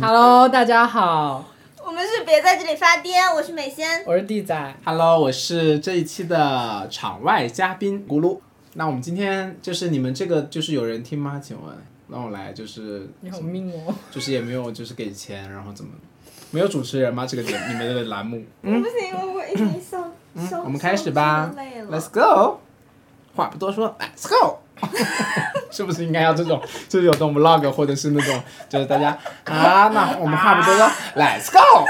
Hello，大家好，我们是别在这里发癫，我是美仙。我是地仔。Hello，我是这一期的场外嘉宾咕噜。那我们今天就是你们这个就是有人听吗？请问，让我来就是你好命哦！就是也没有就是给钱，然后怎么没有主持人吗？这个节你们这个栏目，不行，我我已经笑笑。嗯我们开始吧累了，Let's go。话不多说，Let's go。是不是应该要这种，就是有这种 vlog 或者是那种，就是大家啊，那我们话不多说，Let's go。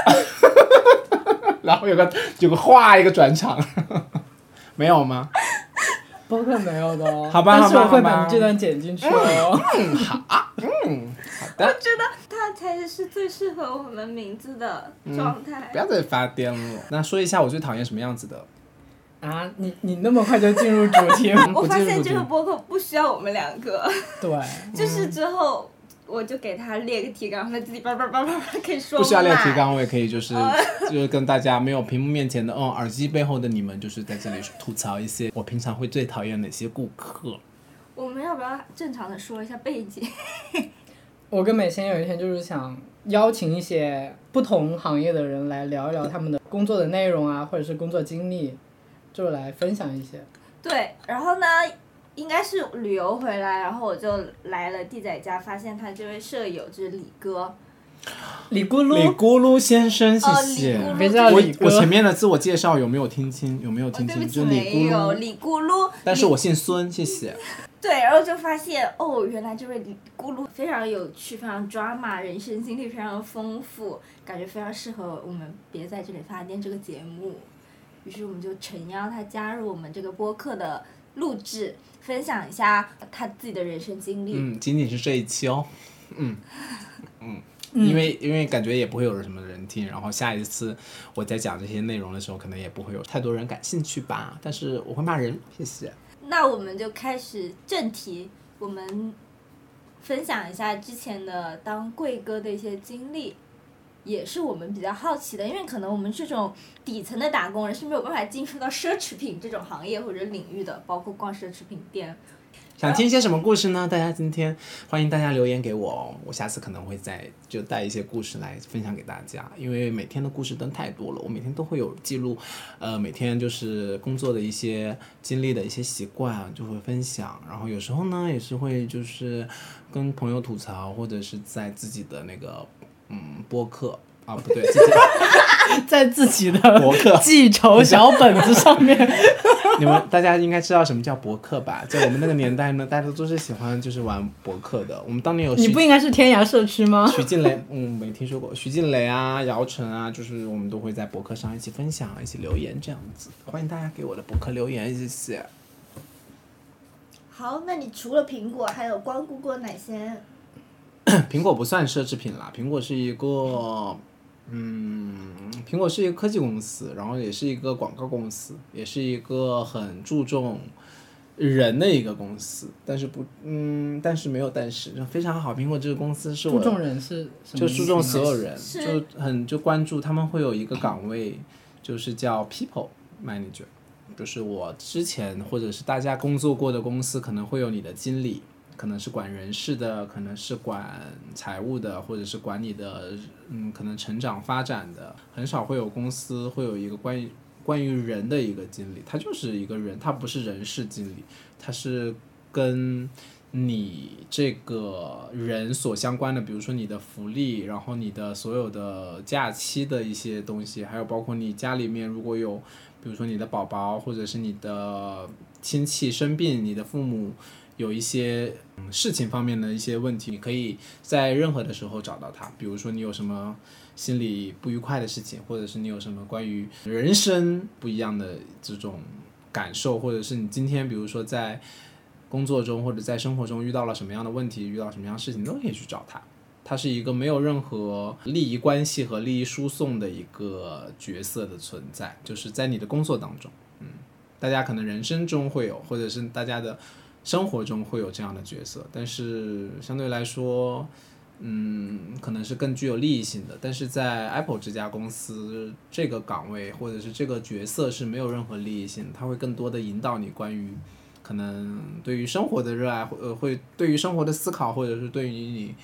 然后有个有个画一个转场，没有吗？播客没有的哦。好吧但是我会把你这段剪进去哦。嗯，好，嗯，好的。我觉得它才是最适合我们名字的状态。不要再发癫了。那说一下我最讨厌什么样子的？啊，你你那么快就进入主题？我发现这个播客不需要我们两个，对，就是之后我就给他列个提纲，让他自己叭叭叭叭叭可以说不需要列提。纲，我也可以就是 就是跟大家没有屏幕面前的，嗯，耳机背后的你们，就是在这里吐槽一些我平常会最讨厌哪些顾客。我们要不要正常的说一下背景？我跟美仙有一天就是想邀请一些不同行业的人来聊一聊他们的工作的内容啊，或者是工作经历，就来分享一些。对，然后呢，应该是旅游回来，然后我就来了地仔家，发现他这位舍友就是李哥，李咕李噜，咕噜先生，谢哦谢。李咕噜别叫我我前面的自我介绍有没有听清？有没有哦，听清？就李没有咕噜，李咕噜，但是我姓孙，谢谢。对，然后就发现哦，原来这位李咕噜非常有趣，非常 drama，人生经历非常丰富，感觉非常适合我们别在这里发癫这个节目。于是我们就诚邀他加入我们这个播客的录制，分享一下他自己的人生经历。嗯，仅仅是这一期哦。嗯嗯，因为因为感觉也不会有什么人听，然后下一次我在讲这些内容的时候，可能也不会有太多人感兴趣吧。但是我会骂人，谢谢。那我们就开始正题，我们分享一下之前的当贵哥的一些经历，也是我们比较好奇的，因为可能我们这种底层的打工人是没有办法进入到奢侈品这种行业或者领域的，包括逛奢侈品店。想听一些什么故事呢？大家今天欢迎大家留言给我哦，我下次可能会再就带一些故事来分享给大家，因为每天的故事真太多了，我每天都会有记录，呃，每天就是工作的一些经历的一些习惯就会分享，然后有时候呢也是会就是跟朋友吐槽，或者是在自己的那个嗯播客啊不对，自己 在自己的博客 记仇小本子上面，你们大家应该知道什么叫博客吧？在我们那个年代呢，大家都是喜欢就是玩博客的。我们当年有你不应该是天涯社区吗？徐静蕾，嗯，没听说过。徐静蕾啊，姚晨啊，就是我们都会在博客上一起分享、一起留言这样子。欢迎大家给我的博客留言，谢谢。好，那你除了苹果，还有光顾过哪些？苹果不算奢侈品啦，苹果是一个，嗯，苹果是一个科技公司，然后也是一个广告公司，也是一个很注重人的一个公司。但是不，嗯，但是没有但是，非常好。苹果这个公司是我注重人是什么就注重所有人，就很就关注他们会有一个岗位，就是叫 people manager，就是我之前或者是大家工作过的公司可能会有你的经理，可能是管人事的，可能是管财务的，或者是管你的嗯可能成长发展的，很少会有公司会有一个关于关于人的一个经理，他就是一个人，他不是人事经理，他是跟你这个人所相关的，比如说你的福利，然后你的所有的假期的一些东西，还有包括你家里面如果有，比如说你的宝宝或者是你的亲戚生病，你的父母有一些嗯事情方面的一些问题，你可以在任何的时候找到他。比如说你有什么心里不愉快的事情，或者是你有什么关于人生不一样的这种感受，或者是你今天比如说在工作中或者在生活中遇到了什么样的问题，遇到什么样的事情，都可以去找他。他是一个没有任何利益关系和利益输送的一个角色的存在，就是在你的工作当中，大家可能人生中会有，或者是大家的生活中会有这样的角色，但是相对来说，嗯，可能是更具有利益性的。但是在 Apple 这家公司，这个岗位或者是这个角色是没有任何利益性，它会更多的引导你关于可能对于生活的热爱，或呃会对于生活的思考，或者是对于你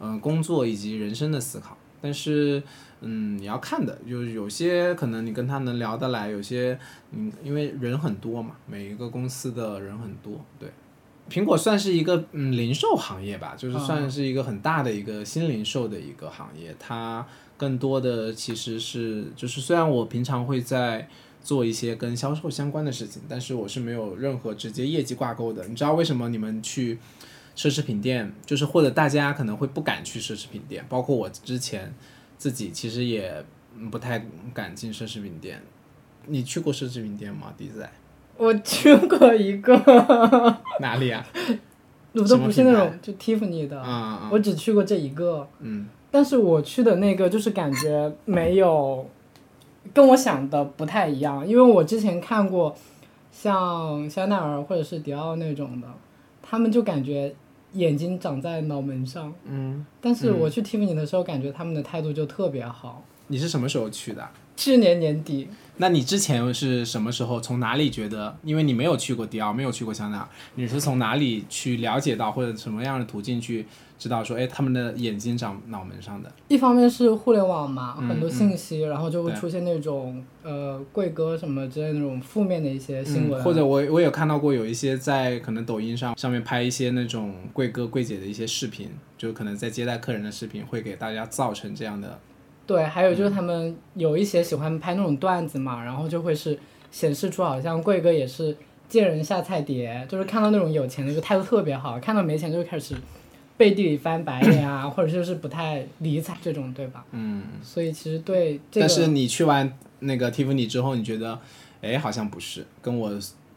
嗯、呃工作以及人生的思考。但是嗯，你要看的，就是有些可能你跟他能聊得来，有些嗯，因为人很多嘛，每一个公司的人很多，对。苹果算是一个嗯零售行业吧，就是算是一个很大的一个新零售的一个行业，它更多的其实是就是虽然我平常会在做一些跟销售相关的事情，但是我是没有任何直接业绩挂钩的。你知道为什么你们去奢侈品店，就是或者大家可能会不敢去奢侈品店，包括我之前自己其实也嗯不太敢进奢侈品店。你去过奢侈品店吗，迪仔？我去过一个，哪里啊？我都不是那种就 Tiffany 的，我只去过这一个。嗯但是我去的那个就是感觉没有跟我想的不太一样，因为我之前看过像香奈儿或者是迪奥那种的，他们就感觉眼睛长在脑门上，嗯，但是我去 Tiffany 的时候，感觉他们的态度就特别好。你是什么时候去的？去年年底，那你之前是什么时候？从哪里觉得？因为你没有去过迪奥，没有去过香奈儿，你是从哪里去了解到，或者什么样的途径去知道说，哎，他们的眼睛长脑门上的？一方面是互联网嘛，嗯很多信息，然后就会出现那种呃贵哥什么之类的那种负面的一些新闻或者我我有看到过有一些在可能抖音上上面拍一些那种贵哥贵姐的一些视频，就可能在接待客人的视频，会给大家造成这样的，对，还有嗯就是他们有一些喜欢拍那种段子嘛，然后就会是显示出好像贵哥也是见人下菜碟，就是看到那种有钱的就态度特别好，看到没钱就开始背地里翻白眼啊，或者就是不太理睬这种，对吧？嗯。所以其实对这个，但是你去完那个 Tiffany 之后，你觉得，哎，好像不是，跟我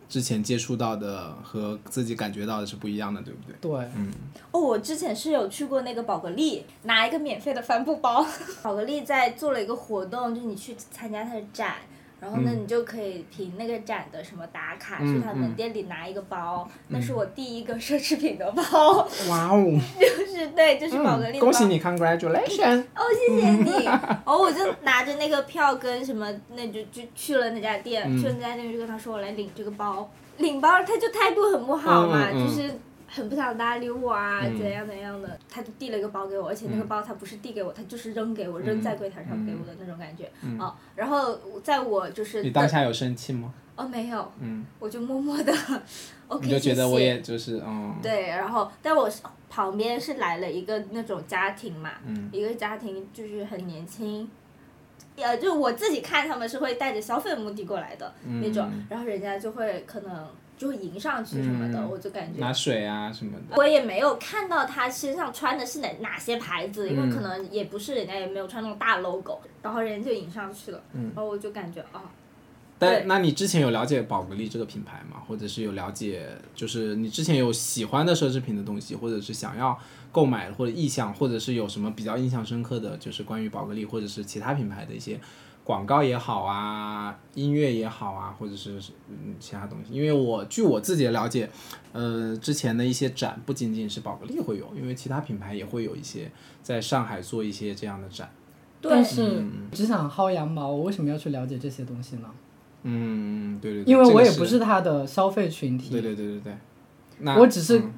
之前接触到的和自己感觉到的是不一样的，对不对？对，嗯哦，我之前是有去过那个宝格丽，拿一个免费的帆布包。宝格丽在做了一个活动，就是你去参加它的展，然后呢，你就可以凭那个展的什么打卡，嗯去他们店里拿一个包。那是我第一个奢侈品的包，哇哦，就是对，就是宝格丽。恭喜你，Congratulations！哦，谢谢你。然后我就拿着那个票跟什么，那就就去了那家店，嗯去了那家店就跟他说我来领这个包，领包他就态度很不好嘛，就是很不想搭理我啊，嗯。怎样怎样的，他就递了一个包给我，而且那个包他不是递给我，他就是扔给我，嗯扔在柜台上给我的那种感觉。啊，然后在我就是你当下有生气吗？哦没有，嗯，我就默默的，OK，你就觉得我谢。谢也就是嗯，对，然后但我是旁边是来了一个那种家庭嘛，嗯。一个家庭就是很年轻，呃，就我自己看他们是会带着消费目的过来的、那种，然后人家就会可能就会迎上去什么的，嗯我就感觉。拿水啊什么的。我也没有看到他身上穿的是哪哪些牌子，因为嗯。可能也不是人家也没有穿那种大 logo，然后人家就迎上去了，嗯。然后我就感觉啊，但那你之前有了解宝格丽这个品牌吗？或者是有了解，就是你之前有喜欢的奢侈品的东西，或者是想要购买或者意向，或者是有什么比较印象深刻的，就是关于宝格丽或者是其他品牌的一些广告也好啊，音乐也好啊，或者是嗯其他东西。因为我据我自己的了解，呃，之前的一些展不仅仅是宝格丽会有，因为其他品牌也会有一些在上海做一些这样的展。但是嗯只想薅羊毛，我为什么要去了解这些东西呢？嗯，对对对，因为我也不是他的消费群体，对对对对对。那我只是嗯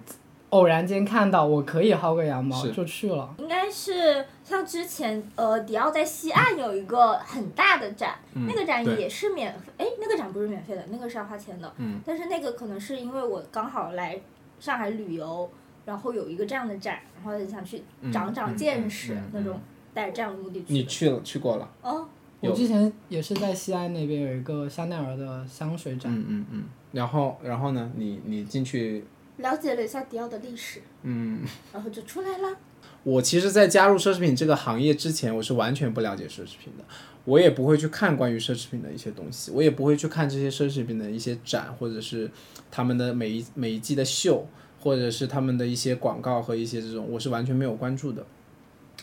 偶然间看到我可以薅个羊毛就去了。应该是像之前呃，迪奥在西岸有一个很大的展，那个展也是免费，哎，那个展不是免费的，那个是要花钱的。嗯。但是那个可能是因为我刚好来上海旅游，然后有一个这样的展，然后想去长长见识、那种，带着这样的目的去。的。你去了去过了，哦，我之前也是在西安那边有一个香奈儿的香水展，嗯嗯嗯，然后然后呢，你你进去，了解了一下迪奥的历史，嗯，然后就出来了。我其实，在加入奢侈品这个行业之前，我是完全不了解奢侈品的，我也不会去看关于奢侈品的一些东西，我也不会去看这些奢侈品的一些展，或者是他们的每一每一季的秀，或者是他们的一些广告和一些这种，我是完全没有关注的。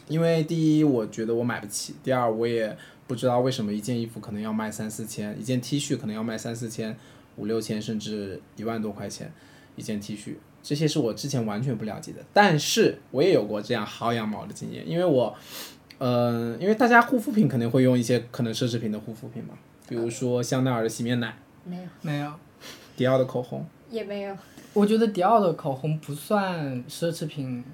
因为第一，我觉得我买不起；第二，我也不知道为什么一件衣服可能要卖三四千，一件 T 恤可能要卖三四千、五六千，甚至一万多块钱一件 T 恤，这些是我之前完全不了解的。但是我也有过这样薅羊毛的经验，因为我，呃，因为大家护肤品肯定会用一些可能奢侈品的护肤品嘛，比如说香奈儿的洗面奶、没有，没有，迪奥的口红，也没有。我觉得迪奥的口红不算奢侈品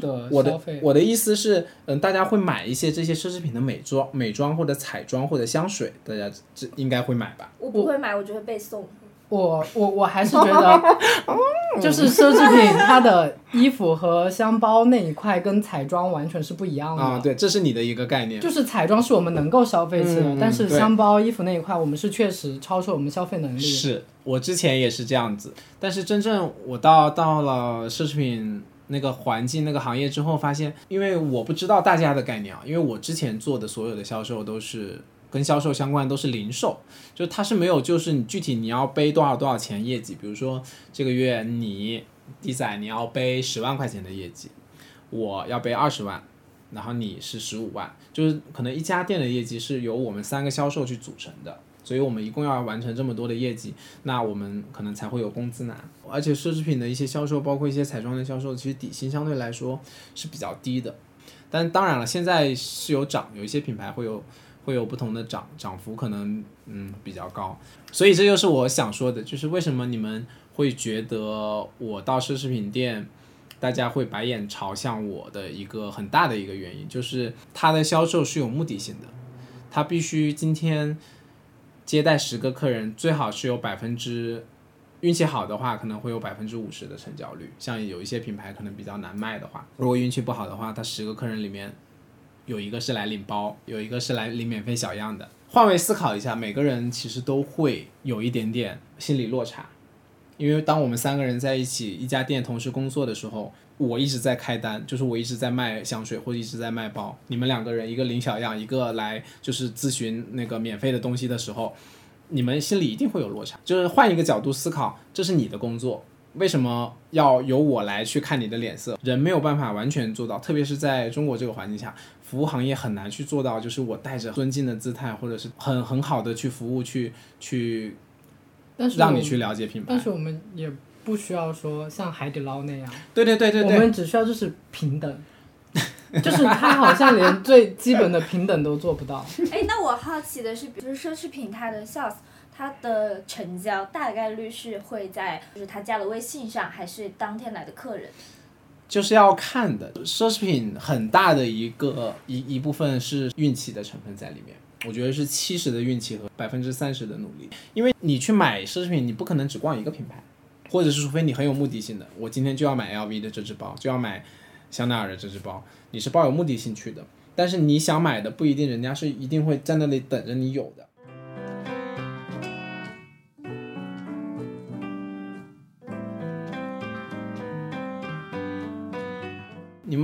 的我的消费。我的意思是，嗯，大家会买一些这些奢侈品的美妆、美妆或者彩妆或者香水，大家这应该会买吧？我不会买，我就会被送。我我我还是觉得，就是奢侈品，它的衣服和箱包那一块跟彩妆完全是不一样的。啊，对，这是你的一个概念。就是彩妆是我们能够消费起的，嗯嗯但是箱包、衣服那一块，我们是确实超出我们消费能力。是我之前也是这样子，但是真正我到到了奢侈品那个环境那个行业之后，发现，因为我不知道大家的概念啊，因为我之前做的所有的销售都是跟销售相关的，都是零售，就它是没有就是你具体你要背多少多少钱业绩，比如说这个月你 D 仔你要背十万块钱的业绩，我要背二十万。然后你是十五万，就是可能一家店的业绩是由我们三个销售去组成的，所以我们一共要完成这么多的业绩，那我们可能才会有工资拿。而且奢侈品的一些销售，包括一些彩妆的销售，其实底薪相对来说是比较低的。但当然了，现在是有涨，有一些品牌会有会有不同的涨涨幅，可能嗯比较高。所以这就是我想说的，就是为什么你们会觉得我到奢侈品店。大家会白眼朝向我的一个很大的一个原因，就是它的销售是有目的性的，它必须今天接待十个客人，最好是有百分之运气好的话，可能会有百分之五十的成交率。像有一些品牌可能比较难卖的话，如果运气不好的话，他十个客人里面有一个是来领包，有一个是来领免费小样的。换位思考一下，每个人其实都会有一点点心理落差。因为当我们三个人在一起一家店同时工作的时候，我一直在开单，就是我一直在卖香水或者一直在卖包。你们两个人，一个领小样，一个来就是咨询那个免费的东西的时候，你们心里一定会有落差。就是换一个角度思考，这是你的工作，为什么要由我来去看你的脸色？人没有办法完全做到，特别是在中国这个环境下，服务行业很难去做到，就是我带着尊敬的姿态，或者是很很好的去服务，去去但是让你去了解品牌但。是我们也不需要说像海底捞那样，对对对对对我，们只需要就是平等，就是他好像连最基本的平等都做不到。哎，那我好奇的是，比如奢侈品它的 sales，它的成交大概率是会在就是他加了微信上，还是当天来的客人？就是要看的。奢侈品很大的一个一一部分是运气的成分在里面，我觉得是七十的运气和百分之三十的努力。因为你去买奢侈品，你不可能只逛一个品牌，或者是除非你很有目的性的，我今天就要买 LV 的这只包，就要买香奈儿的这只包，你是抱有目的性去的。但是你想买的不一定人家是一定会在那里等着你有的。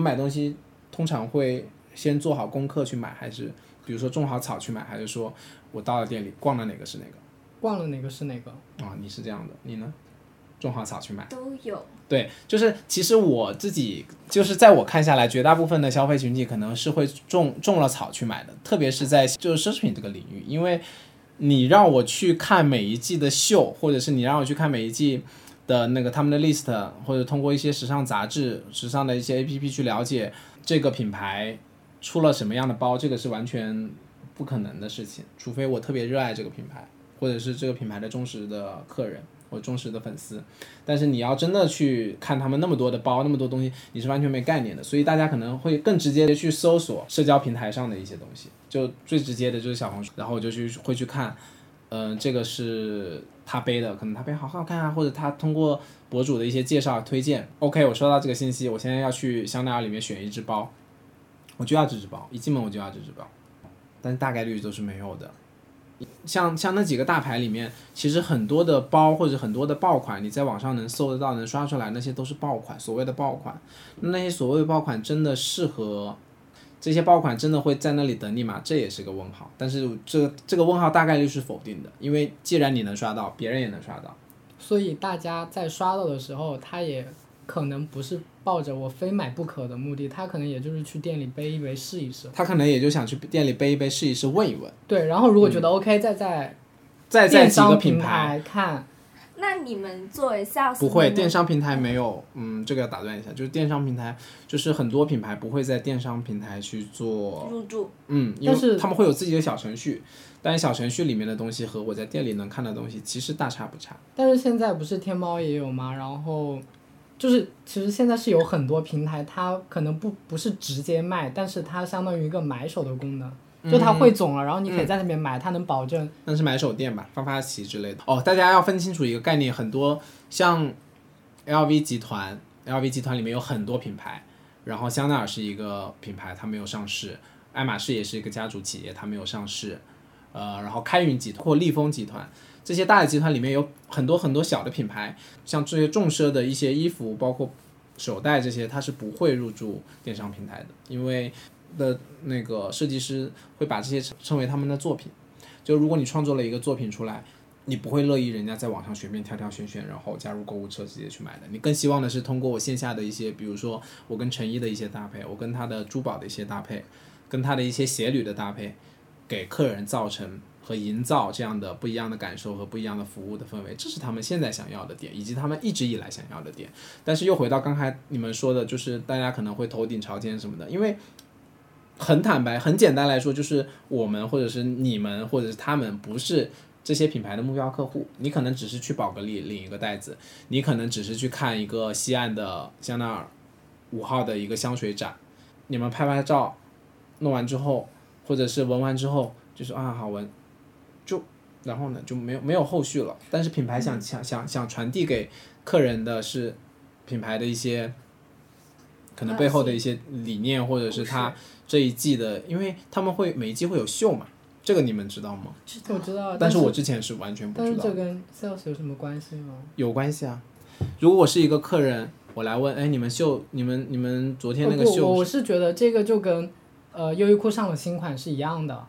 们买东西通常会先做好功课去买，还是比如说种好草去买，还是说我到了店里逛了哪个是哪个？逛了哪个是哪个？啊、你是这样的，你呢？种好草去买。都有。对，就是其实我自己就是在我看下来，绝大部分的消费群体可能是会种种了草去买的，特别是在就是奢侈品这个领域，因为你让我去看每一季的秀，或者是你让我去看每一季的那个他们的 list，或者通过一些时尚杂志、时尚的一些 APP 去了解这个品牌出了什么样的包，这个是完全不可能的事情，除非我特别热爱这个品牌，或者是这个品牌的忠实的客人或忠实的粉丝。但是你要真的去看他们那么多的包，那么多东西，你是完全没概念的。所以大家可能会更直接的去搜索社交平台上的一些东西，就最直接的就是小红书，然后我就去会去看，嗯、这个是他背的，可能他背好好看啊，或者他通过博主的一些介绍推荐，OK，我收到这个信息，我现在要去香奈儿里面选一只包，我就要这只包，一进门我就要这只包，但大概率都是没有的。像像那几个大牌里面，其实很多的包或者很多的爆款，你在网上能搜得到、能刷出来，那些都是爆款，所谓的爆款。那些所谓的爆款真的适合这些爆款真的会在那里等你吗？这也是个问号。但是这这个问号大概率是否定的，因为既然你能刷到，别人也能刷到。所以大家在刷到的时候，他也可能不是抱着我非买不可的目的，他可能也就是去店里背一背试一试。他可能也就想去店里背一背试一试，问一问，对，然后如果觉得 OK，再在再在电商几个品牌看。那你们作为 sales 不会，电商平台没有，嗯，这个要打断一下，就是电商平台，就是很多品牌不会在电商平台去做，入驻，嗯，因但是为他们会有自己的小程序，但是小程序里面的东西和我在店里能看的东西其实大差不差。但是现在不是天猫也有吗？然后就是其实现在是有很多平台，它可能不不是直接卖，但是它相当于一个买手的功能，就它汇总了，然后你可以在那边买，它能保证那是买手店吧，发发奇之类的。哦，大家要分清楚一个概念，很多像 LV 集团，LV 集团里面有很多品牌，然后香奈儿是一个品牌，它没有上市，爱马仕也是一个家族企业，它没有上市，呃，然后开云集团或利丰集团这些大的集团里面有很多很多小的品牌，像这些重奢的一些衣服，包括手袋这些，它是不会入驻电商平台的，因为的那个设计师会把这些称为他们的作品。就如果你创作了一个作品出来，你不会乐意人家在网上随便挑挑选选，然后加入购物车直接去买的。你更希望的是通过我线下的一些，比如说我跟陈一的一些搭配，我跟他的珠宝的一些搭配，跟他的一些鞋履的搭配，给客人造成和营造这样的不一样的感受和不一样的服务的氛围，这是他们现在想要的点，以及他们一直以来想要的点。但是又回到刚才你们说的，就是大家可能会头顶朝天什么的，因为很坦白、很简单来说，就是我们或者是你们或者是他们不是这些品牌的目标客户。你可能只是去宝格丽领一个袋子，你可能只是去看一个西岸的香奈儿五号的一个香水展，你们拍拍照，弄完之后，或者是闻完之后，就是啊好闻，就然后呢就没有没有后续了。但是品牌想想想想传递给客人的是品牌的一些。可能背后的一些理念，或者是他这一季的，因为他们会每一季会有秀嘛，这个你们知道吗？知我知道，但是是我之前是完全不知道但是这，跟 sales 有什么关系吗？有关系啊。如果我是一个客人，我来问，哎，你们秀，你们你们昨天那个秀我是觉得这个就跟呃优衣库上了新款是一样的，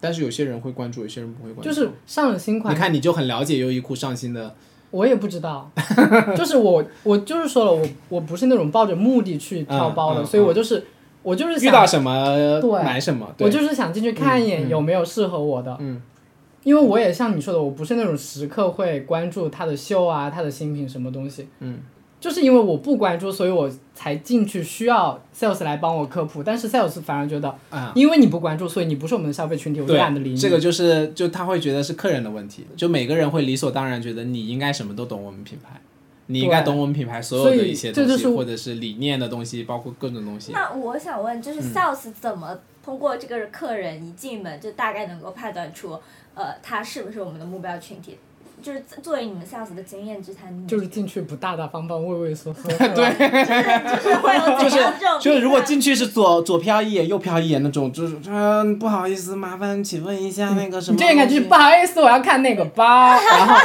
但是有些人会关注，有些人不会关注。就是上了新款你，看你就很了解优衣库上新的，我也不知道，就是我我就是说了，我我不是那种抱着目的去挑包的，嗯嗯所以我就是我就是想遇到什么对。买什么，我，就是想进去看一眼有没有适合我的，嗯，因为我也像你说的，我不是那种时刻会关注他的秀啊、他的新品什么东西，嗯，就是因为我不关注，所以我才进去需要 sales 来帮我科普，但是 sales 反而觉得，啊，因为你不关注，所以你不是我们的消费群体，我就懒得理对，你。这个就是就他会觉得是客人的问题，就每个人会理所当然觉得你应该什么都懂我们品牌，你应该懂我们品牌所有的一些东西，就是或者是理念的东西，包括各种东西。那我想问，就是嗯 sales 怎么通过这个客人一进门就大概能够判断出，呃，他是不是我们的目标群体？就是作为你们 sales 的经验之谈，就是进去不大大方方、畏畏缩缩，对，就是会有怎样这种就是如果进去是左左瞟一眼右瞟一眼那种，就是嗯、不好意思，麻烦请问一下那个什么东西。你就应该就是不好意思，我要看那个包，然后。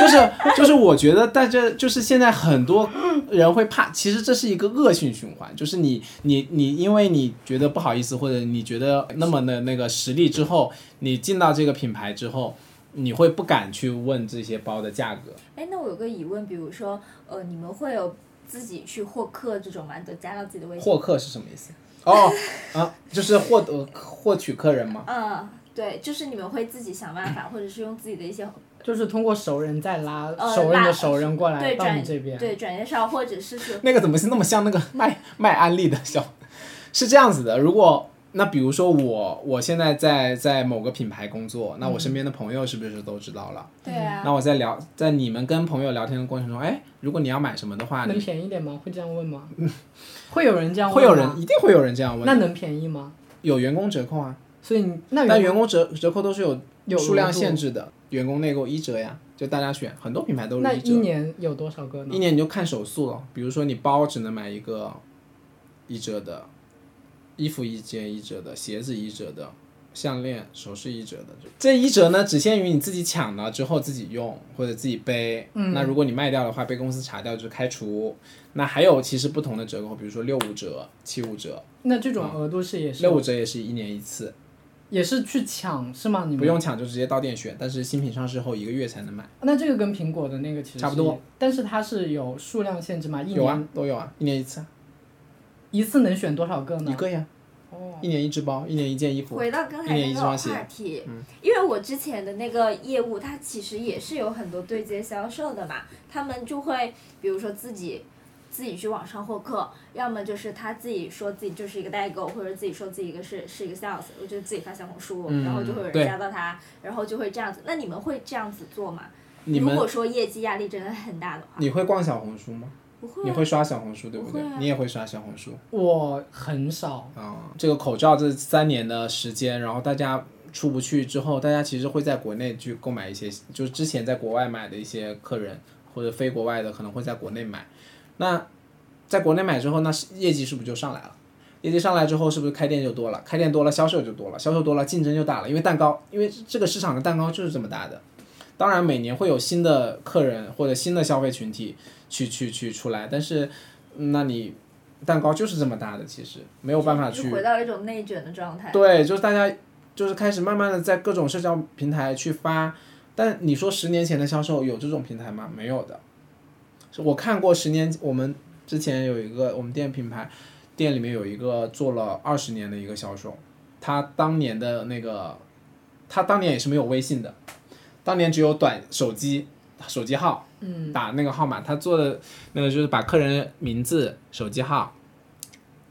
就是就是我觉得大家就是现在很多人会怕，其实这是一个恶性循环，就是你你你因为你觉得不好意思，或者你觉得那么的那个实力之后，你进到这个品牌之后，你会不敢去问这些包的价格。哎，那我有个疑问，比如说，呃，你们会有自己去获客这种吗？就加到自己的微信？获客是什么意思？哦啊，就是获得获取客人吗？嗯，对，就是你们会自己想办法，或者是用自己的一些 就是通过熟人再拉呃熟人的熟人过来到你这边。对转介绍，或者是说，那个怎么是那么像那个卖卖安利的小？是这样子的，如果那比如说我我现在在在某个品牌工作，那我身边的朋友是不是都知道了？对啊，那我在聊在你们跟朋友聊天的过程中，哎，如果你要买什么的话，能便宜点吗？会这样问吗？会有人这样问吗会有人一定会有人这样问，那能便宜吗？有员工折扣啊，所以但员工折折扣都是有有数量限制的，员工内购一折呀，就大家选，很多品牌都是一折。那一。年有多少个呢？一年你就看手速了，比如说你包只能买一个一折的，衣服一件一折的，鞋子一折的，项链、首饰一折的。这一折呢，只限于你自己抢了之后自己用或者自己背。嗯那如果你卖掉的话，被公司查掉就是开除。那还有其实不同的折扣，比如说六五折、七五折，那这种额度是也是六五折也是一年一次，也是去抢是吗？你们不用抢就直接到店选，但是新品上市后一个月才能买。那这个跟苹果的那个其实差不多，但是它是有数量限制吗？一有啊年，都有啊，一年一次啊，一次能选多少个呢？一个呀。一年一只包，一年一件衣服。回到刚才那个话题，因为我之前的那个业务，它其实也是有很多对接销售的嘛，他们就会比如说自己自己去网上获客，要么就是他自己说自己就是一个代购，或者自己说自己一个是是一个 sales，我就自己发小红书，嗯然后就会有人加到他，然后就会这样子。那你们会这样子做吗？你们如果说业绩压力真的很大的话，你会逛小红书吗？不会、啊，你会刷小红书对不对？你也会刷小红书我很少，啊、这个口罩这三年的时间，然后大家出不去之后，大家其实会在国内去购买一些，就是之前在国外买的一些客人或者非国外的可能会在国内买。那在国内买之后，那是业绩是不是就上来了？业绩上来之后，是不是开店就多了？开店多了，销售就多了，销售多了，竞争就大了。因为蛋糕，因为这个市场的蛋糕就是这么大的。当然，每年会有新的客人或者新的消费群体去去去出来，但是，嗯那你蛋糕就是这么大的，其实没有办法去回到一种内卷的状态。对，就是大家就是开始慢慢的在各种社交平台去发，但你说十年前的销售有这种平台吗？没有的。是我看过十年，我们之前有一个我们店品牌店里面有一个做了二十年的一个销售，他当年的那个，他当年也是没有微信的，当年只有短手机手机号，嗯，打那个号码，他做的那个就是把客人名字、手机号，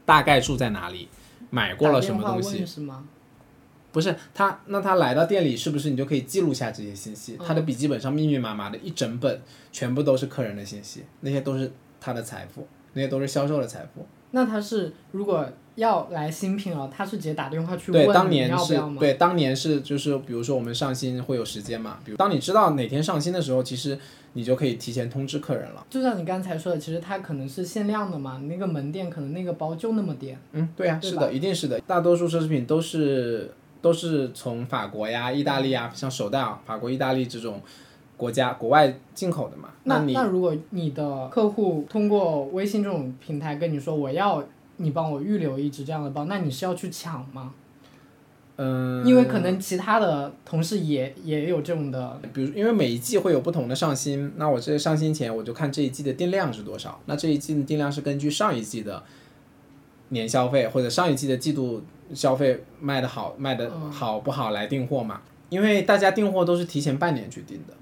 大概住在哪里，买过了什么东西，是吗？不是他，那他来到店里是不是你就可以记录下这些信息？他的笔记本上密密麻麻的一整本，全部都是客人的信息，那些都是他的财富，那些都是销售的财富。那他是如果要来新品了，他是直接打电话去问对，当年是要不要吗？对，当年是就是比如说我们上新会有时间嘛，比如当你知道哪天上新的时候，其实你就可以提前通知客人了。就像你刚才说的，其实它可能是限量的嘛，你那个门店可能那个包就那么点。嗯，对呀、对是的，一定是的。大多数奢侈品都是都是从法国呀、意大利呀，像手袋啊，法国、意大利这种国家国外进口的嘛。那你那如果你的客户通过微信这种平台跟你说我要你帮我预留一只这样的包，那你是要去抢吗？嗯，因为可能其他的同事也也有这种的，比如因为每一季会有不同的上新，那我这上新前我就看这一季的定量是多少。那这一季的定量是根据上一季的年消费或者上一季的季度消费卖的好卖的好不好来订货嘛。因为大家订货都是提前半年去订的，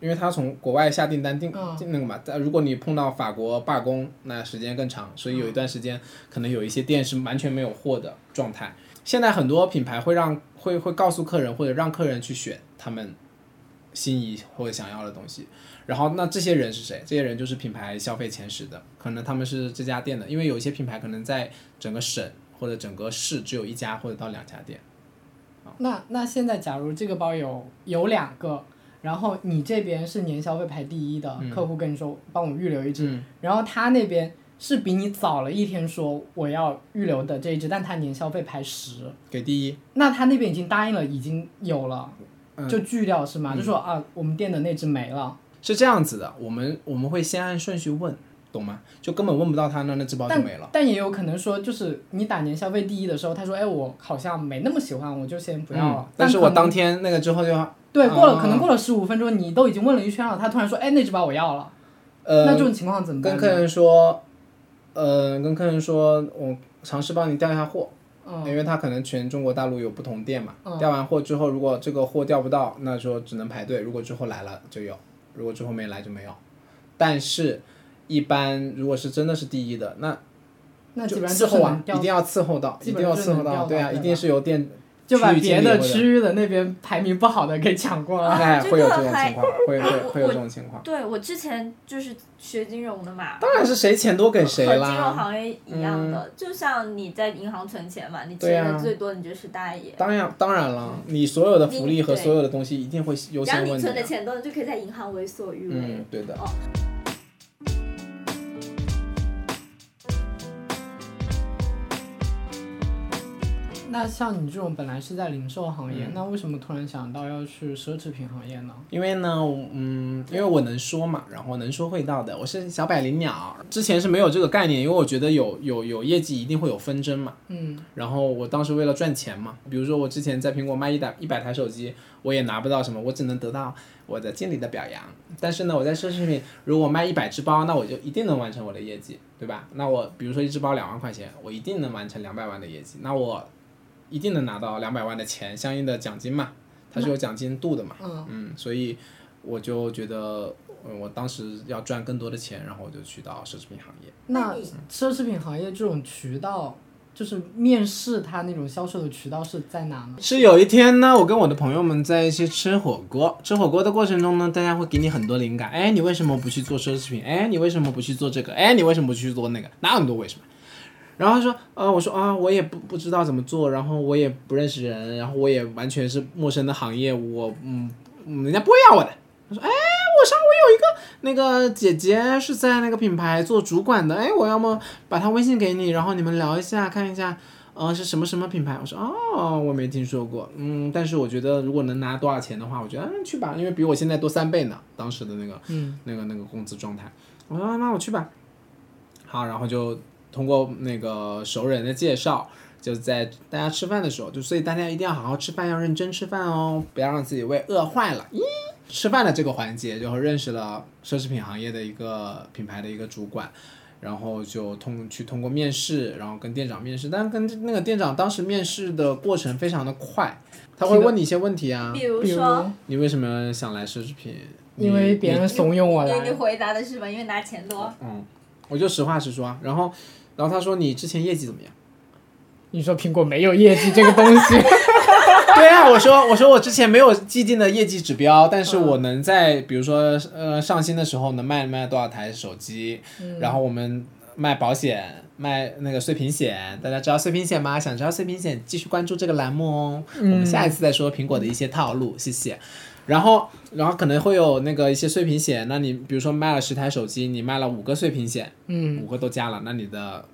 因为他从国外下订单订嗯订那个嘛。但如果你碰到法国罢工，那时间更长，所以有一段时间可能有一些店是完全没有货的状态。现在很多品牌会让会会告诉客人或者让客人去选他们心仪或者想要的东西。然后那这些人是谁？这些人就是品牌消费前十的，可能他们是这家店的，因为有一些品牌可能在整个省或者整个市只有一家或者到两家店。那那现在假如这个包有有两个，然后你这边是年消费排第一的、客户跟你说帮我预留一只，嗯然后他那边是比你早了一天说我要预留的这一只，但他年消费排十，给第一，那他那边已经答应了，已经有了，嗯就拒掉是吗？就说啊，我们店的那只没了。是这样子的，我们我们会先按顺序问，懂吗？就根本问不到他那那只包就没了。但也有可能说，就是你打年消费第一的时候，他说，哎，我好像没那么喜欢，我就先不要了。嗯，但是我当天那个之后就要对过了，啊可能过了十五分钟，你都已经问了一圈了，他突然说，哎，那只包我要了，呃那这种情况怎么办？跟客人说，呃，跟客人说，我尝试帮你调一下货，嗯因为他可能全中国大陆有不同店嘛。嗯调完货之后，如果这个货调不到，那说只能排队；如果之后来了就有，如果之后没来就没有。但是，一般如果是真的是第一的，那那基本上伺候啊就一定要伺候到，一定要伺候到，到对啊，一定是由店就把别的区域的那边排名不好的给抢过来。哎，这会有个还这种情况，会 会会有这种情况。对我之前就是学金融的嘛，当然是谁钱多给谁和金融。行业一样的，就像你在银行存钱嘛，你对呀钱的最多你就是大爷，当然当然了，你所有的福利和所有的东西一定会优先问你先问的。存的钱多，你就可以在银行为所欲为。嗯，对的。那像你这种本来是在零售行业，那为什么突然想到要去奢侈品行业呢？因为呢，嗯，因为我能说嘛，然后能说会道的，我是小百灵鸟。之前是没有这个概念，因为我觉得有有有业绩一定会有纷争嘛。嗯，然后我当时为了赚钱嘛，比如说我之前在苹果卖一百一百台手机，我也拿不到什么，我只能得到我的经理的表扬。但是呢，我在奢侈品如果卖一百只包，那我就一定能完成我的业绩，对吧？那我比如说一只包两万块钱，我一定能完成两百万的业绩，那我一定能拿到两百万的钱，相应的奖金嘛，它是有奖金度的嘛。嗯所以我就觉得，嗯，我当时要赚更多的钱，然后我就去到奢侈品行业。那奢侈品行业这种渠道，就是面试它那种销售的渠道是在哪呢？是有一天呢，我跟我的朋友们在一起吃火锅，吃火锅的过程中呢，大家会给你很多灵感。哎，你为什么不去做奢侈品？哎，你为什么不去做这个？哎，你为什么不去做那个？哪有那么多为什么？然后他说，呃，我说啊，我也不不知道怎么做，然后我也不认识人，然后我也完全是陌生的行业，我嗯，人家不会要我的。他说，哎，我上我有一个那个姐姐是在那个品牌做主管的，哎，我要么把她微信给你，然后你们聊一下，看一下。呃，是什么什么品牌？我说哦，我没听说过，嗯，但是我觉得如果能拿多少钱的话，我觉得去吧，因为比我现在多三倍呢，当时的那个，嗯，那个那个工资状态。我说那我去吧，好，然后就通过那个熟人的介绍，就在大家吃饭的时候，就所以大家一定要好好吃饭，要认真吃饭哦，不要让自己胃饿坏了。咦，吃饭的这个环节，就认识了奢侈品行业的一个品牌的一个主管。然后就通去通过面试，然后跟店长面试，但是跟那个店长当时面试的过程非常的快，他会问你一些问题啊，比如说，你为什么想来奢侈品？因为别人怂恿我来，因为你回答的是吧？因为拿钱多。嗯，我就实话实说啊。然后，然后他说你之前业绩怎么样？你说苹果没有业绩这个东西，对啊，我说我说我之前没有既定的业绩指标，但是我能在比如说呃上新的时候能卖卖多少台手机，然后我们卖保险。卖那个碎屏险，大家知道碎屏险吗？想知道碎屏险，继续关注这个栏目哦。我们下一次再说苹果的一些套路，谢谢。然后，然后可能会有那个一些碎屏险，那你比如说卖了十台手机，你卖了五个碎屏险，嗯，五个都加了，那你的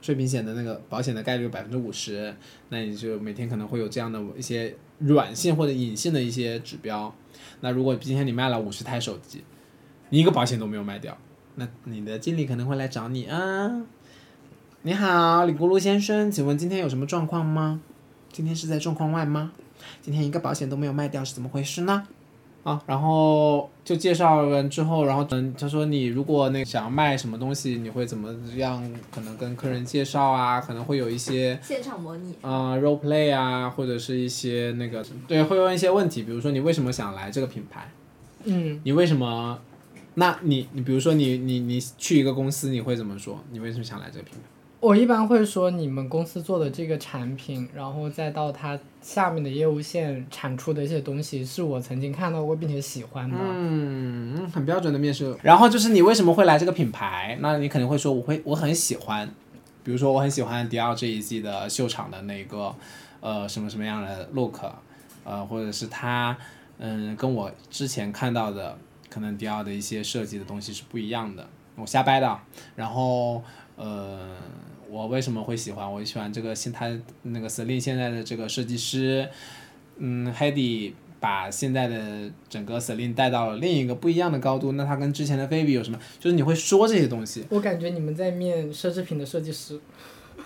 碎屏险的那个保险的概率百分之五十，那你就每天可能会有这样的一些软性或者隐性的一些指标。那如果今天你卖了五十台手机，你一个保险都没有卖掉，那你的经理可能会来找你啊。你好，李咕噜先生，请问今天有什么状况吗？今天是在状况外吗？今天一个保险都没有卖掉是怎么回事呢？啊，然后就介绍完之后，然后嗯，他说你如果那个想要卖什么东西，你会怎么样？可能跟客人介绍啊，可能会有一些现场模拟。啊、role play 啊，或者是一些那个对，会问一些问题，比如说你为什么想来这个品牌？嗯，你为什么？那你你比如说你你你去一个公司，你会怎么说？你为什么想来这个品牌？我一般会说你们公司做的这个产品，然后再到它下面的业务线产出的一些东西，是我曾经看到过并且喜欢的。嗯，嗯很标准的面试。然后就是你为什么会来这个品牌？那你肯定会说我会我很喜欢，比如说我很喜欢迪奥这一季的秀场的那个呃什么什么样的 look，呃或者是它嗯跟我之前看到的可能迪奥的一些设计的东西是不一样的，我瞎掰的啊。然后呃我为什么会喜欢？我喜欢这个现他那个 Celine 现在的这个设计师，嗯 h e d y 把现在的整个 Celine 带到了另一个不一样的高度，那他跟之前的 Baby 有什么？就是你会说这些东西，我感觉你们在面奢侈品的设计师。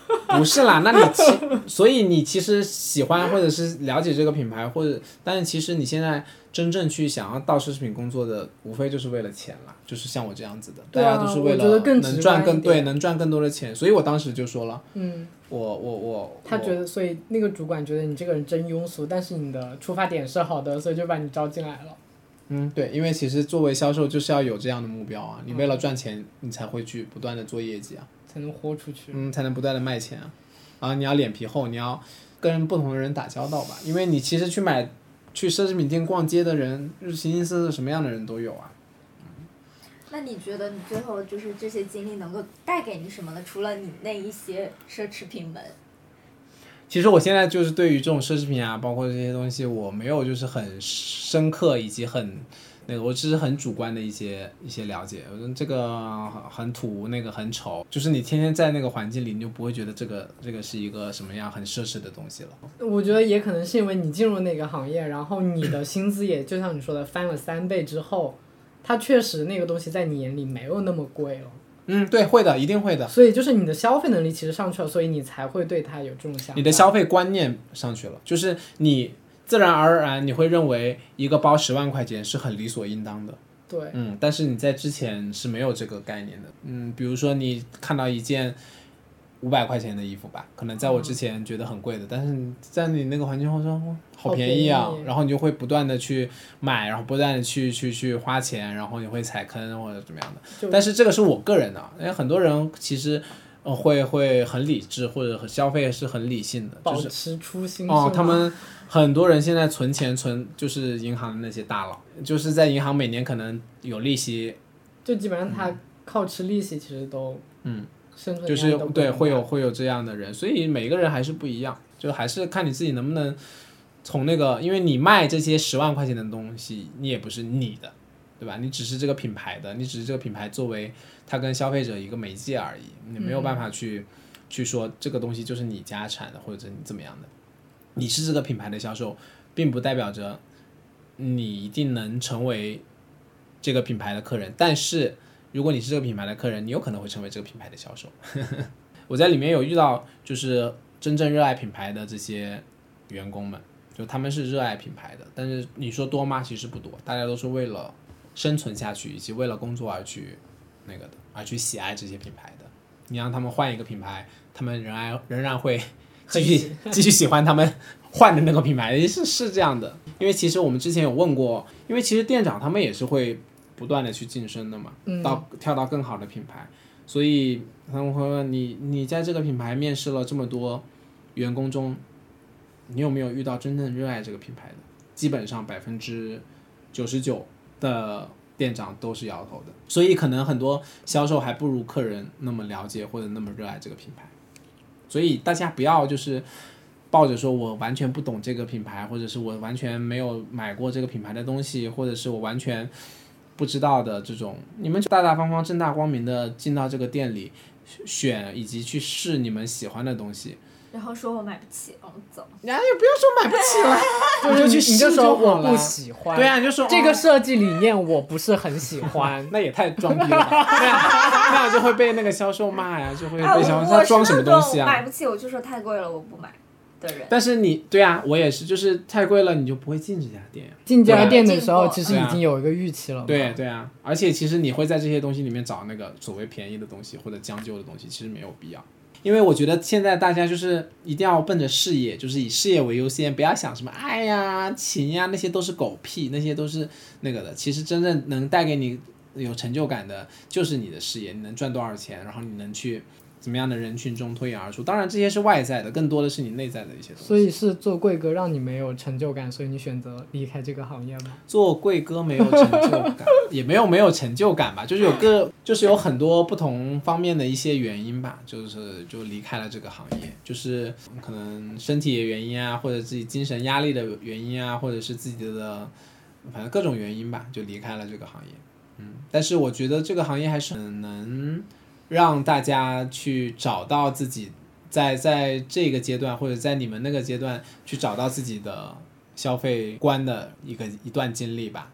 不是啦，那你其所以你其实喜欢或者是了解这个品牌，或者但是其实你现在真正去想要到奢侈品工作的，无非就是为了钱啦，就是像我这样子的，大家都是为了更能赚更对能赚更多的钱，所以我当时就说了，嗯，我我我我他觉得，所以那个主管觉得你这个人真庸俗，但是你的出发点是好的，所以就把你招进来了。嗯，对，因为其实作为销售就是要有这样的目标啊，你为了赚钱，你才会去不断的做业绩啊。才能豁出去。嗯，才能不断的卖钱啊。啊，你要脸皮厚，你要跟不同的人打交道吧，因为你其实去买去奢侈品店逛街的人，就是形形色色什么样的人都有啊。那你觉得你最后就是这些经历能够带给你什么呢？除了你那一些奢侈品们，其实我现在就是对于这种奢侈品啊，包括这些东西，我没有就是很深刻以及很那个我只是很主观的一些一些了解，我觉得这个很土，那个很丑，就是你天天在那个环境里，你就不会觉得这个这个是一个什么样很奢侈的东西了。我觉得也可能是因为你进入那个行业，然后你的薪资也就像你说的翻了三倍之后，它确实那个东西在你眼里没有那么贵了，嗯，对，会的，一定会的。所以就是你的消费能力其实上去了，所以你才会对它有这种想法。你的消费观念上去了，就是你自然而然你会认为一个包十万块钱是很理所应当的。对，嗯，但是你在之前是没有这个概念的。嗯，比如说你看到一件五百块钱的衣服吧，可能在我之前觉得很贵的，但是你在你那个环境后说，好便宜啊宜，然后你就会不断的去买，然后不断的去去去花钱，然后你会踩坑或者怎么样的。但是这个是我个人的，因为很多人其实呃会会很理智，或者很消费是很理性的，就是保持初心哦，他们很多人现在存钱存就是银行的那些大佬，就是在银行每年可能有利息，就基本上他靠吃利息，其实都嗯，就是对会有会有这样的人，所以每个人还是不一样，就还是看你自己能不能从那个，因为你卖这些十万块钱的东西，你也不是你的，对吧？你只是这个品牌的，你只是这个品牌作为它跟消费者一个媒介而已，你没有办法去、去说这个东西就是你家产的或者你怎么样的，你是这个品牌的销售，并不代表着你一定能成为这个品牌的客人，但是如果你是这个品牌的客人，你有可能会成为这个品牌的销售。我在里面有遇到，就是真正热爱品牌的这些员工们，就他们是热爱品牌的，但是你说多吗？其实不多，大家都是为了生存下去，以及为了工作而去那个的，而去喜爱这些品牌的。你让他们换一个品牌，他们仍然仍然会继续继续喜欢他们换的那个品牌，是是这样的。因为其实我们之前有问过，因为其实店长他们也是会不断的去晋升的嘛，嗯到跳到更好的品牌，所以他们会问你，你在这个品牌面试了这么多员工中，你有没有遇到真正热爱这个品牌的？基本上百分之九十九的店长都是摇头的，所以可能很多销售还不如客人那么了解或者那么热爱这个品牌，所以大家不要就是抱着说我完全不懂这个品牌，或者是我完全没有买过这个品牌的东西，或者是我完全不知道的这种，你们就大大方方、正大光明的进到这个店里选以及去试你们喜欢的东西，然后说我买不起，让我走。然后也不要说买不起了，就是你就去你就说我不喜欢，对啊，你就说这个哦设计理念我不是很喜欢。那也太装逼了 吧，那样那样就会被那个销售骂呀，就会啊，被销售我是他装什么东西啊？买不起，我就说太贵了，我不买的人。但是你对啊，我也是，就是太贵了，你就不会进这家店呀。进这家店的时候，其实已经有一个预期了嘛。对对啊，而且其实你会在这些东西里面找那个所谓便宜的东西或者将就的东西，其实没有必要。因为我觉得现在大家就是一定要奔着事业，就是以事业为优先，不要想什么爱呀、情呀，那些都是狗屁，那些都是那个的。其实真正能带给你有成就感的，就是你的事业，你能赚多少钱，然后你能去怎么样的人群中脱颖而出。当然这些是外在的，更多的是你内在的一些东西。所以是做贵哥让你没有成就感，所以你选择离开这个行业吗？做贵哥没有成就感，也没有没有成就感吧，就是有个就是有很多不同方面的一些原因吧，就是就离开了这个行业，就是可能身体的原因啊，或者自己精神压力的原因啊，或者是自己的反正各种原因吧，就离开了这个行业。嗯，但是我觉得这个行业还是很能让大家去找到自己在在这个阶段或者在你们那个阶段去找到自己的消费观的一个一段经历吧。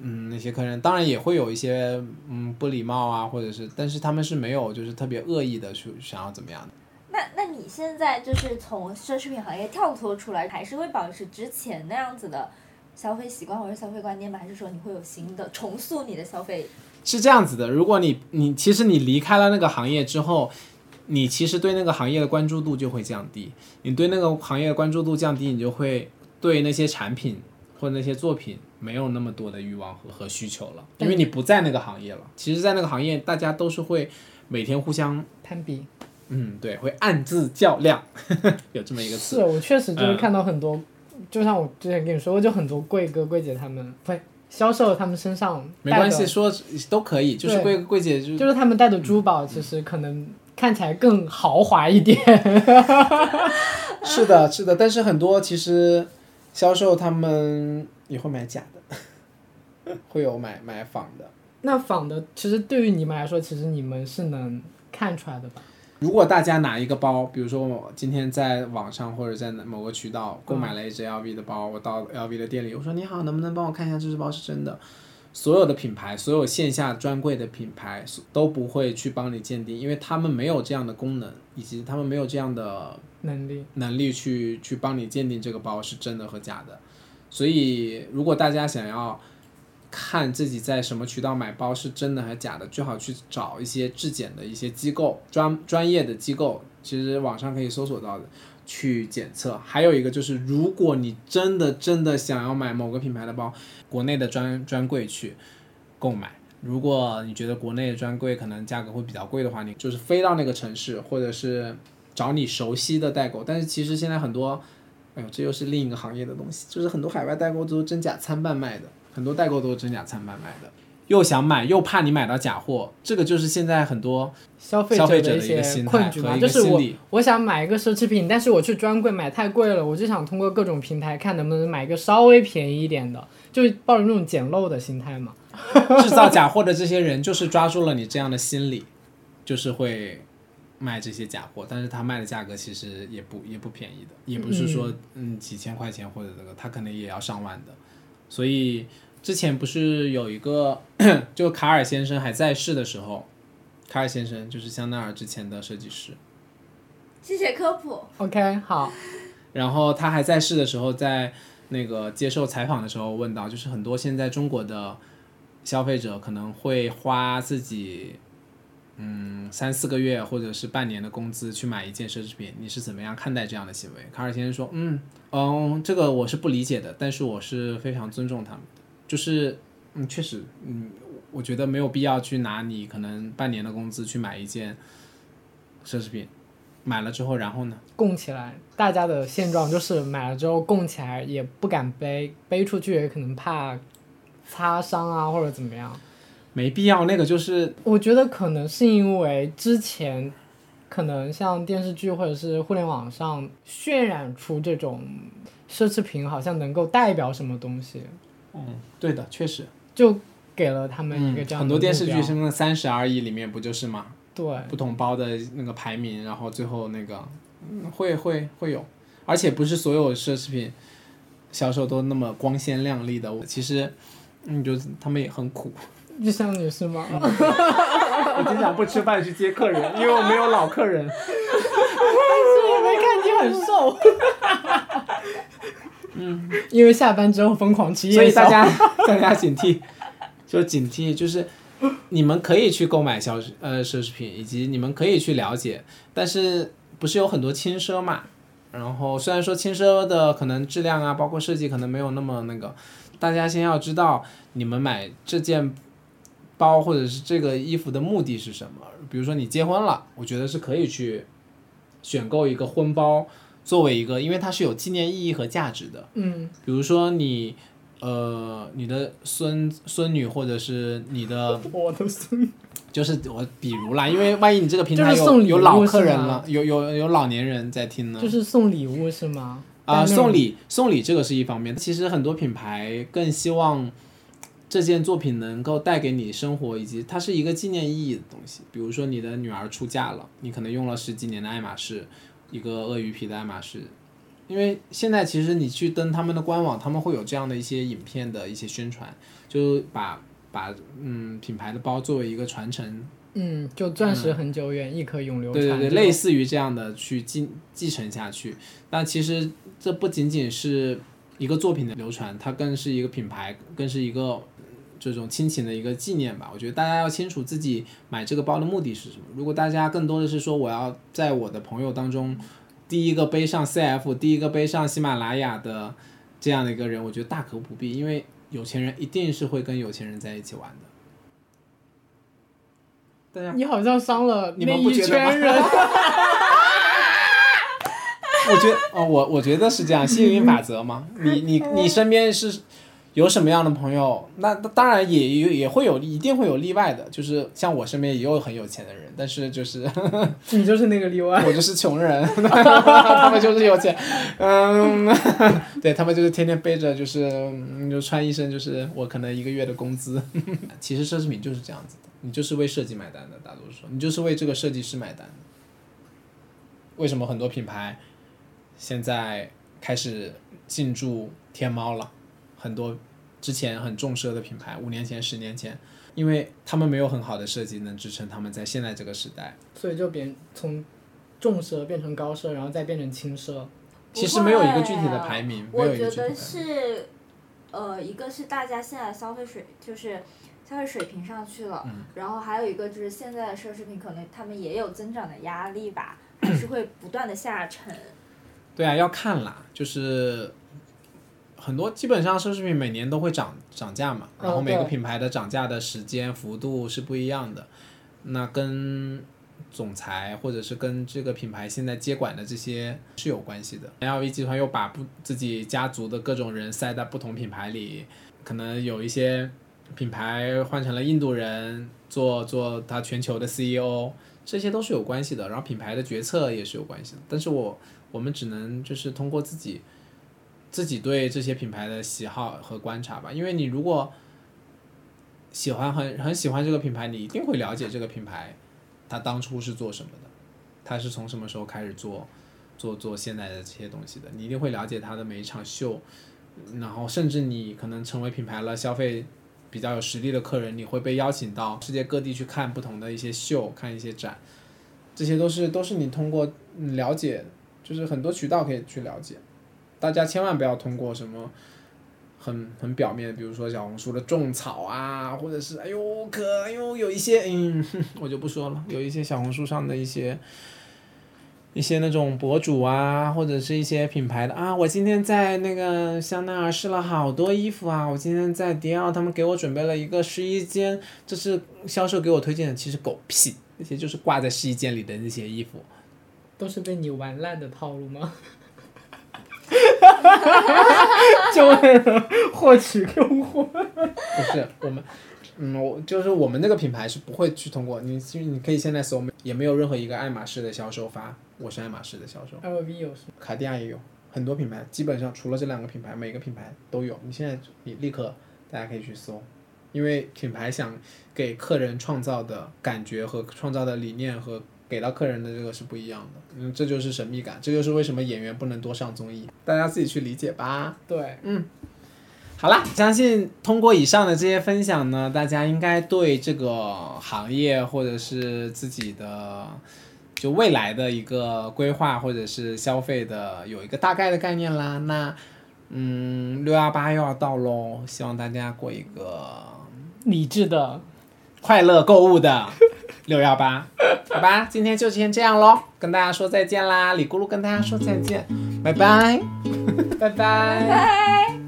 嗯，那些客人当然也会有一些嗯不礼貌啊，或者是，但是他们是没有就是特别恶意的去想要怎么样的。那那你现在就是从奢侈品行业跳脱出来，还是会保持之前那样子的消费习惯或者消费观念吗？还是说你会有新的重塑你的消费？是这样子的，如果你你其实你离开了那个行业之后，你其实对那个行业的关注度就会降低。你对那个行业的关注度降低，你就会对那些产品或者那些作品没有那么多的欲望和和需求了，因为你不在那个行业了。其实，在那个行业，大家都是会每天互相，攀比嗯，对，会暗自较量，有这么一个词。是我确实就是嗯看到很多，就像我之前跟你说过，就很多贵哥贵姐他们会销售他们身上没关系，说都可以，就是对贵贵姐就就是他们带的珠宝，其实可能看起来更豪华一点。是的，是的，但是很多其实销售他们也会买假的。会有买买仿的。那仿的，其实对于你们来说，其实你们是能看出来的吧？如果大家拿一个包，比如说我今天在网上或者在某个渠道购买了一只 LV 的包，我到 LV 的店里，我说你好，能不能帮我看一下这只包是真的？所有的品牌，所有线下专柜的品牌都不会去帮你鉴定，因为他们没有这样的功能，以及他们没有这样的能力，能力去去帮你鉴定这个包是真的和假的。所以，如果大家想要看自己在什么渠道买包是真的还是假的，最好去找一些质检的一些机构，专专业的机构，其实网上可以搜索到的，去检测。还有一个就是，如果你真的真的想要买某个品牌的包，国内的专专柜去购买。如果你觉得国内的专柜可能价格会比较贵的话，你就是飞到那个城市，或者是找你熟悉的代购。但是其实现在很多。哎呦，这又是另一个行业的东西，就是很多海外代购都真假参半卖的，很多代购都是真假参半买的，又想买又怕你买到假货，这个就是现在很多消费者的一些困局嘛，就是我我想买一个奢侈品，但是我去专柜买太贵了，我就想通过各种平台看能不能买一个稍微便宜一点的，就抱着那种捡漏的心态嘛。制造假货的这些人就是抓住了你这样的心理，就是会。卖这些假货，但是他卖的价格其实也不也不便宜的，也不是说嗯几千块钱或者这个，他可能也要上万的。所以之前不是有一个，就卡尔先生还在世的时候，卡尔先生就是香奈儿之前的设计师。谢谢科普。OK，好。然后他还在世的时候，在那个接受采访的时候问到，就是很多现在中国的消费者可能会花自己。嗯，三四个月或者是半年的工资去买一件奢侈品，你是怎么样看待这样的行为？卡尔先生说，嗯嗯，这个我是不理解的，但是我是非常尊重他们的。就是，嗯，确实，嗯，我觉得没有必要去拿你可能半年的工资去买一件奢侈品，买了之后，然后呢？供起来，大家的现状就是买了之后供起来，也不敢背，背出去也可能怕擦伤啊或者怎么样。没必要，那个就是，我觉得可能是因为之前，可能像电视剧或者是互联网上渲染出这种奢侈品好像能够代表什么东西。嗯，对的，确实。就给了他们一个这样的很多电视剧，什么《三十而已》里面不就是吗？对。不同包的那个排名，然后最后那个，嗯会会会有，而且不是所有奢侈品销售都那么光鲜亮丽的。我其实，嗯，就他们也很苦。就像你是吗？我经常不吃饭去接客人，因为我没有老客人。但是我没看你很瘦。嗯，因为下班之后疯狂吃夜宵。所以大家 大家警惕，就警惕，就是你们可以去购买消呃奢侈品，以及你们可以去了解，但是不是有很多轻奢嘛？然后虽然说轻奢的可能质量啊，包括设计可能没有那么那个，大家先要知道你们买这件。包或者是这个衣服的目的是什么？比如说你结婚了，我觉得是可以去选购一个婚包，作为一个，因为它是有纪念意义和价值的。嗯。比如说你，呃，你的孙孙女或者是你的，我的孙，就是我，比如啦，因为万一你这个平台有有老客人了，有有有老年人在听呢。就是送礼物是吗？啊，送礼送礼这个是一方面，其实很多品牌更希望。这件作品能够带给你生活，以及它是一个纪念意义的东西。比如说，你的女儿出嫁了，你可能用了十几年的爱马仕，一个鳄鱼皮的爱马仕。因为现在其实你去登他们的官网，他们会有这样的一些影片的一些宣传，就把把嗯品牌的包作为一个传承。嗯，就钻石很久远，一颗永流传。对对对，类似于这样的去继继承下去。但其实这不仅仅是一个作品的流传，它更是一个品牌，更是一个。这种亲情的一个纪念吧，我觉得大家要清楚自己买这个包的目的是什么。如果大家更多的是说我要在我的朋友当中第一个背上 CF，第一个背上喜马拉雅的这样的一个人，我觉得大可不必，因为有钱人一定是会跟有钱人在一起玩的。大家，你好像伤了你们不觉得 人。我觉得，哦，我我觉得是这样，幸运法则嘛。你你你身边是。有什么样的朋友？那那当然也有也会有一定会有例外的，就是像我身边也有很有钱的人，但是就是 你就是那个例外。我就是穷人，他们就是有钱，嗯，对他们就是天天背着，就是嗯就穿一身就是我可能一个月的工资。其实奢侈品就是这样子的，你就是为设计买单的，大多数你就是为这个设计师买单的。为什么很多品牌现在开始进驻天猫了？很多之前很重奢的品牌，五年前、十年前，因为他们没有很好的设计能支撑他们在现在这个时代。所以就变从重奢变成高奢，然后再变成轻奢。其实没有一个具体的排名，我有一个觉得。是，呃，一个是大家现在消费水就是消费水平上去了，嗯然后还有一个就是现在的奢侈品可能他们也有增长的压力吧，还 是会不断的下沉。对啊，要看啦，就是很多基本上奢侈品每年都会涨涨价嘛，然后每个品牌的涨价的时间幅度是不一样的，那跟总裁或者是跟这个品牌现在接管的这些是有关系的。LV 集团又把不自己家族的各种人塞在不同品牌里，可能有一些品牌换成了印度人做做他全球的 CEO，这些都是有关系的。然后品牌的决策也是有关系的，但是我我们只能就是通过自己自己对这些品牌的喜好和观察吧，因为你如果喜欢很很喜欢这个品牌，你一定会了解这个品牌它当初是做什么的，它是从什么时候开始做做做现在的这些东西的，你一定会了解它的每一场秀，然后甚至你可能成为品牌了，消费。比较有实力的客人，你会被邀请到世界各地去看不同的一些秀，看一些展，这些都是都是你通过了解就是很多渠道可以去了解，大家千万不要通过什么很很表面，比如说小红书的种草啊，或者是哎呦可哎呦有一些嗯 我就不说了，有一些小红书上的一些一些那种博主啊，或者是一些品牌的啊，我今天在那个香奈儿试了好多衣服啊，我今天在迪奥他们给我准备了一个试衣间，这是销售给我推荐的，其实狗屁，那些就是挂在试衣间里的那些衣服。都是被你玩烂的套路吗？就为了获取用户。不是我们，嗯，我就是我们那个品牌是不会去通过你，其实你可以现在搜，也没有任何一个爱马仕的销售发我是爱马仕的销售，LV 有是？卡地亚也有，很多品牌基本上除了这两个品牌，每个品牌都有。你现在你立刻大家可以去搜，因为品牌想给客人创造的感觉和创造的理念和给到客人的这个是不一样的，嗯，这就是神秘感，这就是为什么演员不能多上综艺，大家自己去理解吧。对，嗯好啦，相信通过以上的这些分享呢，大家应该对这个行业或者是自己的就未来的一个规划或者是消费的有一个大概的概念啦。那嗯，六幺八又要到喽，希望大家过一个理智的，快乐购物的 六幺八，好吧？今天就先这样喽，跟大家说再见啦，李咕噜跟大家说再见，拜拜。拜拜。拜。你